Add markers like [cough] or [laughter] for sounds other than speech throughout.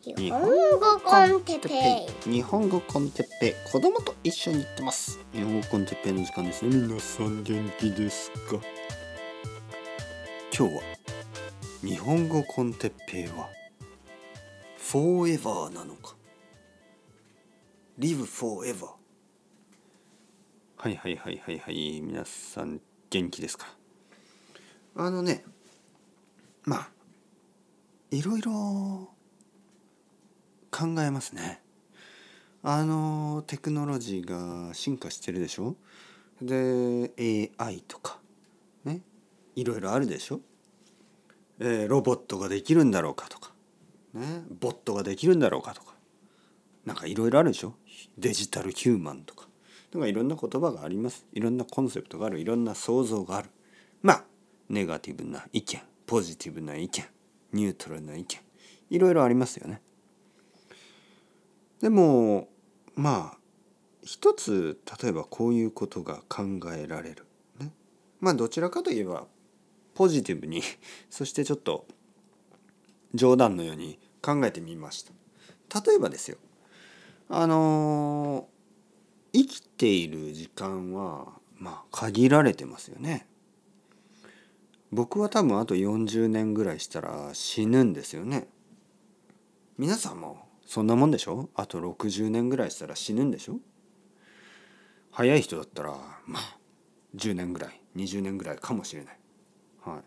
日本語コンテッペイ。日本語コンテッペイ。子供と一緒に行ってます。日本語コンテッペイの時間ですね。皆さん元気ですか？今日は日本語コンテッペイは forever なのか？live forever はいはいはいはいはい。皆さん元気ですか？あのねまあいろいろ考えますね。あのテクノロジーが進化してるでしょ？で AI とかねいろいろあるでしょ、えー、ロボットができるんだろうかとか、ね、ボットができるんだろうかとかなんかいろいろあるでしょ？デジタルヒューマンとかなんかいろんな言葉があります。いろんなコンセプトがある。いろんな想像がある。まあネガティブな意見ポジティブな意見ニュートラルな意見いろいろありますよね。でもまあ一つ例えばこういうことが考えられる。ね、まあどちらかといえばポジティブに [laughs] そしてちょっと冗談のように考えてみました。例えばですよあの生きている時間はまあ限られてますよね。僕は多分あと40年ぐらいしたら死ぬんですよね。皆さんもそんなもんでしょ？あと60年ぐらいしたら死ぬんでしょ？早い人だったらまあ10年ぐらい20年ぐらいかもしれない。はい、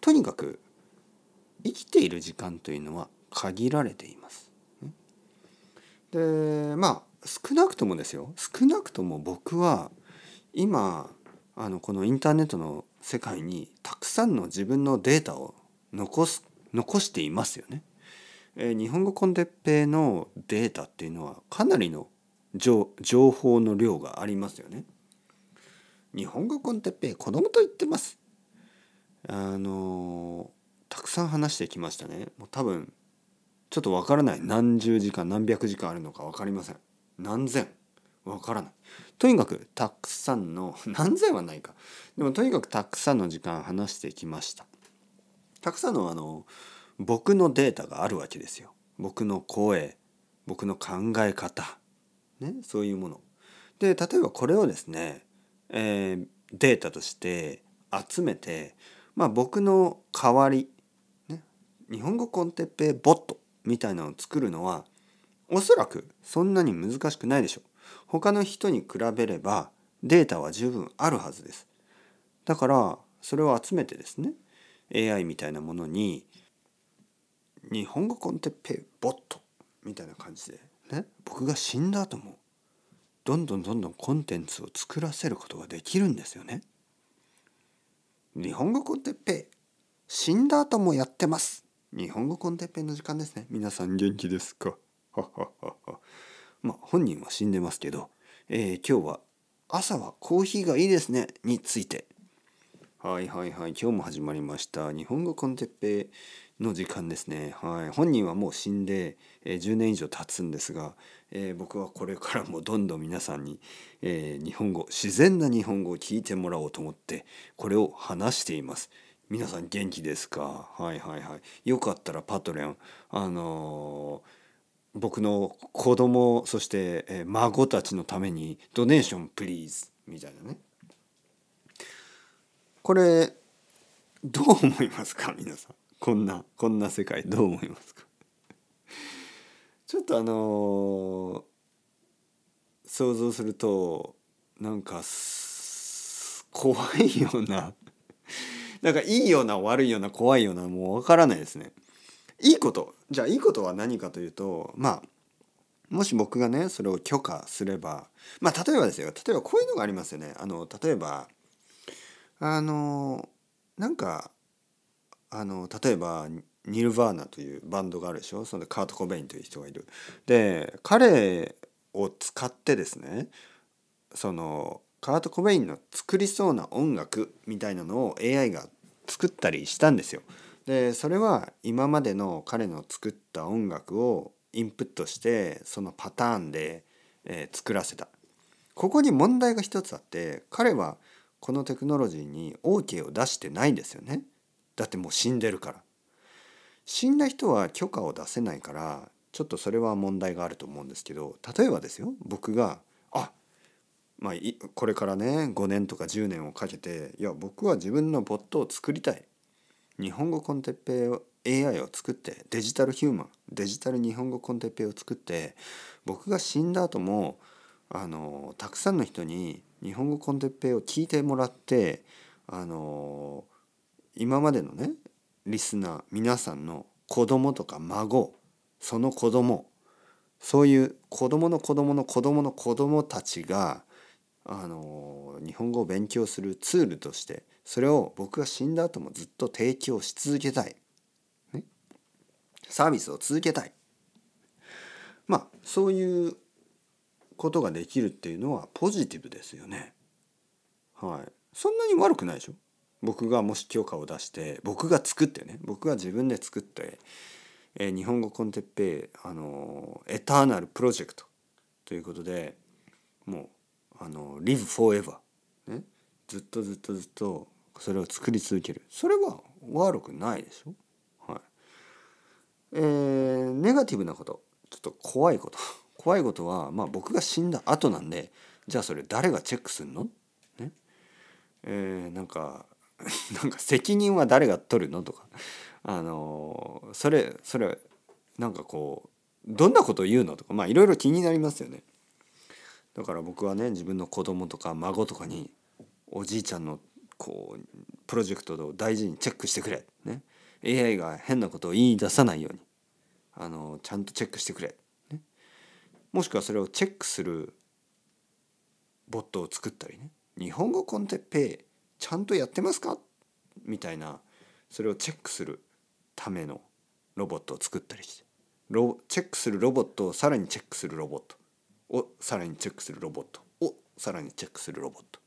とにかく生きている時間というのは限られています。でまあ少なくともですよ少なくとも僕は今あのこのインターネットの世界にたくさんの自分のデータを残す残していますよね。えー、日本語コンテッペイのデータっていうのはかなりの情報の量がありますよね。日本語コンテッペイ子供と言ってます。あのたくさん話してきましたね。もう多分ちょっとわからない何十時間何百時間あるのか分かりません。何千わからない。とにかくたくさんの [laughs] 何千はないか。でもとにかくたくさんの時間話してきました。たくさんのあの僕のデータがあるわけですよ。僕の声僕の考え方、ね、そういうもの。で例えばこれをですね、えー、データとして集めて、まあ、僕の代わり、ね、日本語コンテッペイボットみたいなのを作るのはおそらくそんなに難しくないでしょう。他の人に比べればデータは十分あるはずです。だからそれを集めてですね AI みたいなものに日本語コンテッペイボットみたいな感じでね。僕が死んだ後もどんどんどんどんコンテンツを作らせることができるんですよね。日本語コンテッペイ死んだ後もやってます。日本語コンテッペイの時間ですね。皆さん元気ですか？まあ本人は死んでますけど、えー、今日は朝はコーヒーがいいですね。について。はいはいはい。今日も始まりました。日本語コンテッペ。イの時間ですね。はい。本人はもう死んで、えー、10年以上経つんですが、えー、僕はこれからもどんどん皆さんに、えー、日本語自然な日本語を聞いてもらおうと思ってこれを話しています。皆さん元気ですか？はいはいはい。よかったらパトレオンあの僕の子供そして、え孫たちのためにドネーションプリーズみたいなね。これどう思いますか？皆さん。こんなこんな世界どう思いますか？ちょっとあのー、想像するとなんか怖いようななんかいいような悪いような怖いようなもうわからないですね。いいことじゃあいいことは何かというとまあもし僕がねそれを許可すればまあ例えばですよ例えばこういうのがありますよね。あの例えばあのなんかあの例えばニルヴァーナというバンドがあるでしょ？そのカート・コベインという人がいる。で彼を使ってですねそのカート・コベインの作りそうな音楽みたいなのを AI が作ったりしたんですよ。でそれは今までの彼の作った音楽をインプットしてそのパターンで、えー、作らせた。ここに問題が一つあって彼はこのテクノロジーに OK を出してないんですよね。だってもう死んでるから。死んだ人は許可を出せないからちょっとそれは問題があると思うんですけど例えばですよ僕があまあこれからね5年とか10年をかけていや僕は自分のボットを作りたい日本語コンテッペイ AI を作ってデジタルヒューマンデジタル日本語コンテッペイを作って僕が死んだ後もあのたくさんの人に日本語コンテッペイを聞いてもらってあの今までのねリスナー皆さんの子供とか孫その子供そういう子供の子供の子供の子供たちがあの日本語を勉強するツールとしてそれを僕が死んだ後もずっと提供し続けたい、ね、サービスを続けたい。まあそういうことができるっていうのはポジティブですよね。はい。そんなに悪くないでしょ？僕がもし許可を出して僕が作ってね僕が自分で作って、えー、日本語コンテッペイあのエターナルプロジェクトということでもうあの live forever、ね、ずっとずっとずっとそれを作り続ける。それは悪くないでしょ？はい。えー、ネガティブなこと。ちょっと怖いこと。[laughs] 怖いことはまあ僕が死んだ後なんでじゃあそれ誰がチェックすんの？ね。えー、なんか [laughs] なんか責任は誰が取るのとか。あのそれそれなんかこうどんなことを言うのとか。まあいろいろ気になりますよね。だから僕はね自分の子供とか孫とかにおじいちゃんのこうプロジェクトを大事にチェックしてくれ、ね、AI が変なことを言い出さないように。あのちゃんとチェックしてくれ、ね、もしくはそれをチェックするボットを作ったりね。日本語コンテッペイちゃんとやってますか？みたいなそれをチェックするためのロボットを作ったりして。ロチェックするロボットをさらにチェックするロボットをさらにチェックするロボットをさらにチェックするロボット。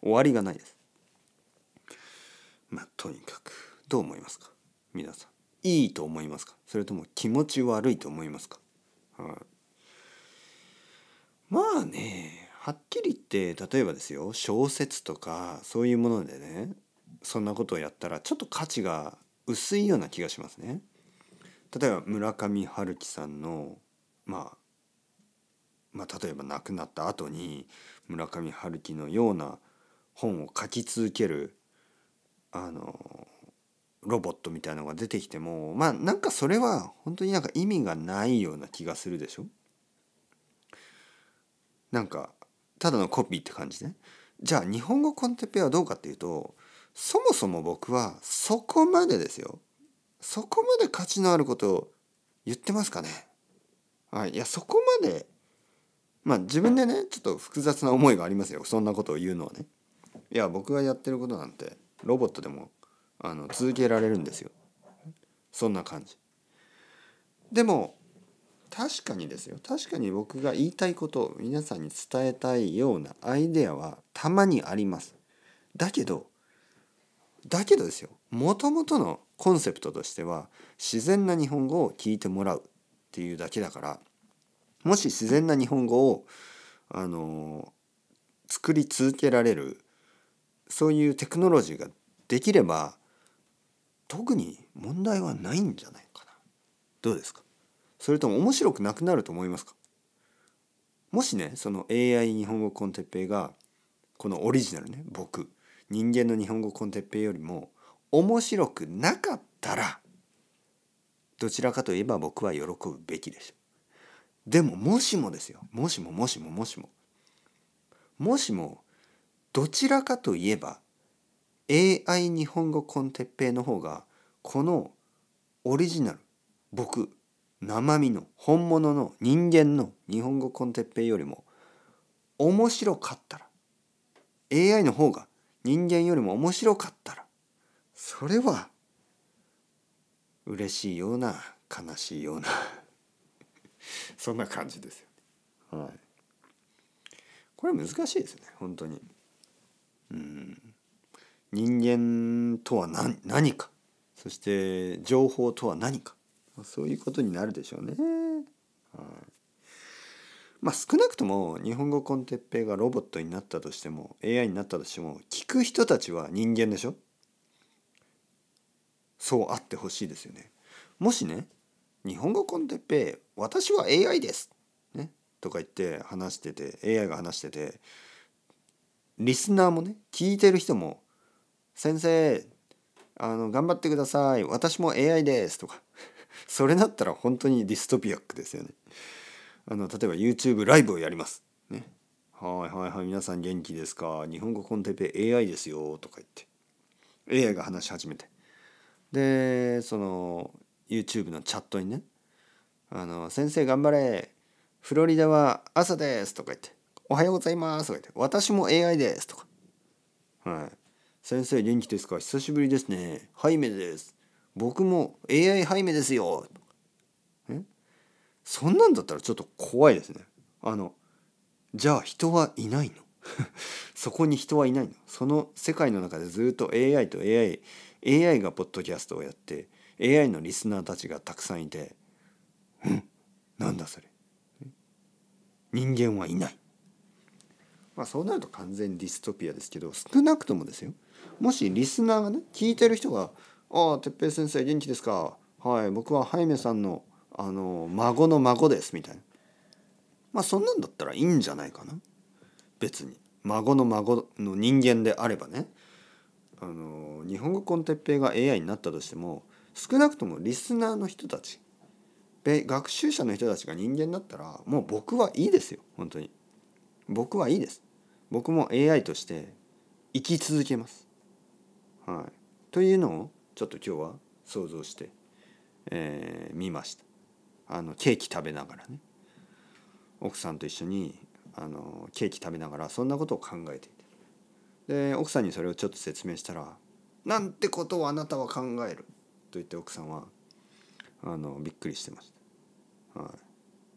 終わりがないです。まあとにかくどう思いますか？皆さん。いいと思いますか？それとも気持ち悪いと思いますか、はい、まあね。はっきり言って例えばですよ小説とかそういうものでねそんなことをやったらちょっと価値が薄いような気がしますね。例えば村上春樹さんのまあまあ、例えば亡くなった後に村上春樹のような本を書き続けるあのロボットみたいなのが出てきてもまあなんかそれは本当になんか意味がないような気がするでしょなんかただのコピーって感じね。じゃあ日本語コンテペはどうかっていうとそもそも僕はそこまでですよそこまで価値のあることを言ってますかねはい、いやそこまでまあ自分でねちょっと複雑な思いがありますよそんなことを言うのはね。いや僕がやってることなんてロボットでもあの続けられるんですよ。そんな感じ。でも確かにですよ。確かに僕が言いたいことを皆さんに伝えたいようなアイデアはたまにあります。だけどだけどですよ。もともとのコンセプトとしては自然な日本語を聞いてもらうっていうだけだからもし自然な日本語をあの作り続けられるそういうテクノロジーができれば特に問題はないんじゃないかな。どうですか？それとも面白くなくなると思いますか？もしねその AI 日本語コンテッペイがこのオリジナルね僕人間の日本語コンテッペイよりも面白くなかったらどちらかといえば僕は喜ぶべきでしょう。でももしもですよ。もしももしももしも。もしもどちらかといえば AI 日本語コンテッペイの方がこのオリジナル僕生身の本物の人間の日本語コンテッペイよりも面白かったら AI の方が人間よりも面白かったらそれは嬉しいような悲しいような [laughs] そんな感じですよね。はい。これ難しいですね本当に。うん人間とは何何かそして情報とは何かそういうことになるでしょうね。はい、まあ少なくとも日本語コンテッペイがロボットになったとしても AI になったとしても聞く人たちは人間でしょ？そうあってほしいですよね。もしね日本語コンテッペイ私は AI です、ね、とか言って話してて AI が話しててリスナーもね聞いてる人も「先生あの頑張ってください私も AI です」とかそれだったら本当にディストピアックですよね。あの例えば YouTube ライブをやります。ね。はいはいはい皆さん元気ですか？日本語コンテペ AI ですよとか言って。AI が話し始めて。でその YouTube のチャットにね「あの先生頑張れ。フロリダは朝です」とか言って「おはようございます」とか言って「私も AI です」とか「はい。先生元気ですか？久しぶりですね。ハイメです。僕も AI ハイメですよ」え？そんなんだったらちょっと怖いですね。あのじゃあ人はいないの？[laughs] そこに人はいないの？その世界の中でずっと AI と AI AI がポッドキャストをやって AI のリスナーたちがたくさんいて「うん？なんだそれ？人間はいない」まあそうなると完全ディストピアですけど少なくともですよ。もしリスナーがね聞いてる人が「ああ哲平先生元気ですかはい僕はハイメさんのあの孫の孫です」みたいな。まあそんなんだったらいいんじゃないかな。別に。孫の孫の人間であればね。あの日本語コンテッペイが AI になったとしても少なくともリスナーの人たち学習者の人たちが人間だったらもう僕はいいですよ本当に。僕はいいです。僕も AI として生き続けます。はい。というのをちょっと今日は想像して、えー見ましたあのケーキ食べながらね奥さんと一緒にあのケーキ食べながらそんなことを考えていてで奥さんにそれをちょっと説明したら「なんてことをあなたは考える」と言って奥さんはあのびっくりしてました。は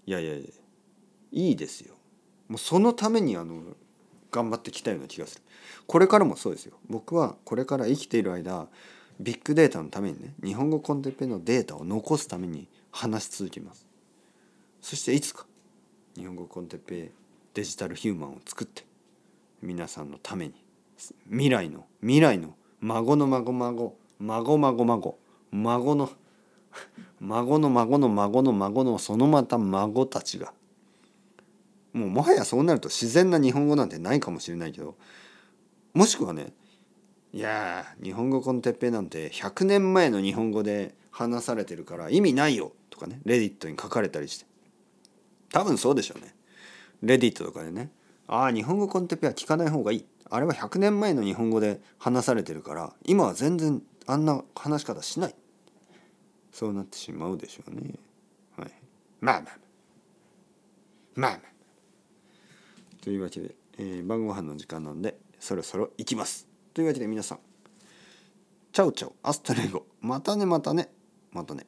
い、いやいやいやいいですよ。もうそのためにあの頑張ってきたような気がする。これからもそうですよ。僕はこれから生きている間ビッグデータのためにね日本語コンテッペのデータを残すために話し続けます。そしていつか日本語コンテッペデジタルヒューマンを作って皆さんのために未来の未来の孫の孫孫孫孫孫孫の孫の孫の孫の孫のそのまた孫たちがもうもはやそうなると自然な日本語なんてないかもしれないけどもしくはねいや日本語コンテッペなんて100年前の日本語で話されてるから意味ないよとかねレディットに書かれたりして。多分そうでしょうね。レディットとかでね。ああ日本語コンテッペは聞かない方がいい。あれは100年前の日本語で話されてるから今は全然あんな話し方しない。そうなってしまうでしょうね。はい。まあまあ。まあまあ。というわけで、えー晩ご飯の時間なんでそろそろ行きます。というわけで皆さんチャウチャウアスタレゴまたねまたねまたね。